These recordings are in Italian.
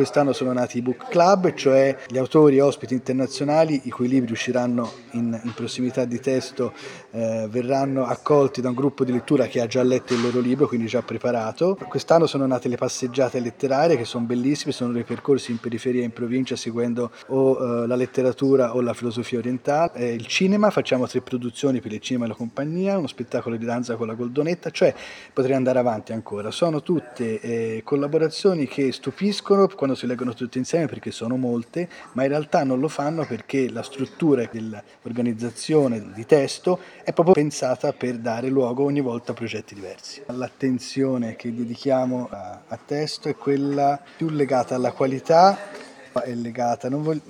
Quest'anno sono nati i book club, cioè gli autori ospiti internazionali i cui libri usciranno in, in prossimità di testo eh, verranno accolti da un gruppo di lettura che ha già letto il loro libro, quindi già preparato. Quest'anno sono nate le passeggiate letterarie che sono bellissime, sono dei percorsi in periferia e in provincia seguendo o eh, la letteratura o la filosofia orientale. Eh, il cinema, facciamo tre produzioni per il cinema e la compagnia, uno spettacolo di danza con la Goldonetta, cioè potrei andare avanti ancora. Sono tutte eh, collaborazioni che stupiscono quando si leggono tutte insieme perché sono molte, ma in realtà non lo fanno perché la struttura dell'organizzazione di testo è proprio pensata per dare luogo ogni volta a progetti diversi. L'attenzione che dedichiamo a, a testo è quella più legata alla qualità è legata, voglio,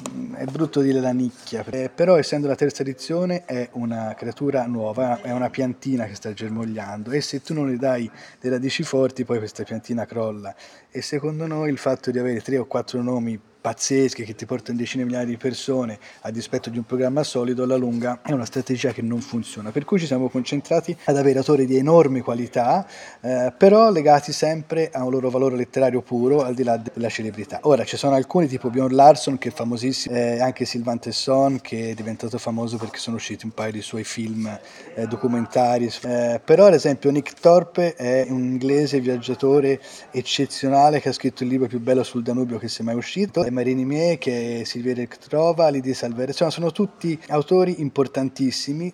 è brutto dire la nicchia, eh, però essendo la terza edizione è una creatura nuova, è una piantina che sta germogliando e se tu non le dai le radici forti poi questa piantina crolla. E secondo noi il fatto di avere tre o quattro nomi pazzesche che ti portano decine di migliaia di persone a dispetto di un programma solido, alla lunga è una strategia che non funziona. Per cui ci siamo concentrati ad avere autori di enorme qualità, eh, però legati sempre a un loro valore letterario puro, al di là della celebrità. Ora ci sono alcuni tipo Bjorn Larson che è famosissimo, eh, anche Sylvain Tesson che è diventato famoso perché sono usciti un paio di suoi film eh, documentari, eh, però ad esempio Nick Thorpe è un inglese viaggiatore eccezionale che ha scritto il libro più bello sul Danubio che sia mai uscito Marini Mie, che è Silvia Electrova, Lidia Salvere, insomma sono tutti autori importantissimi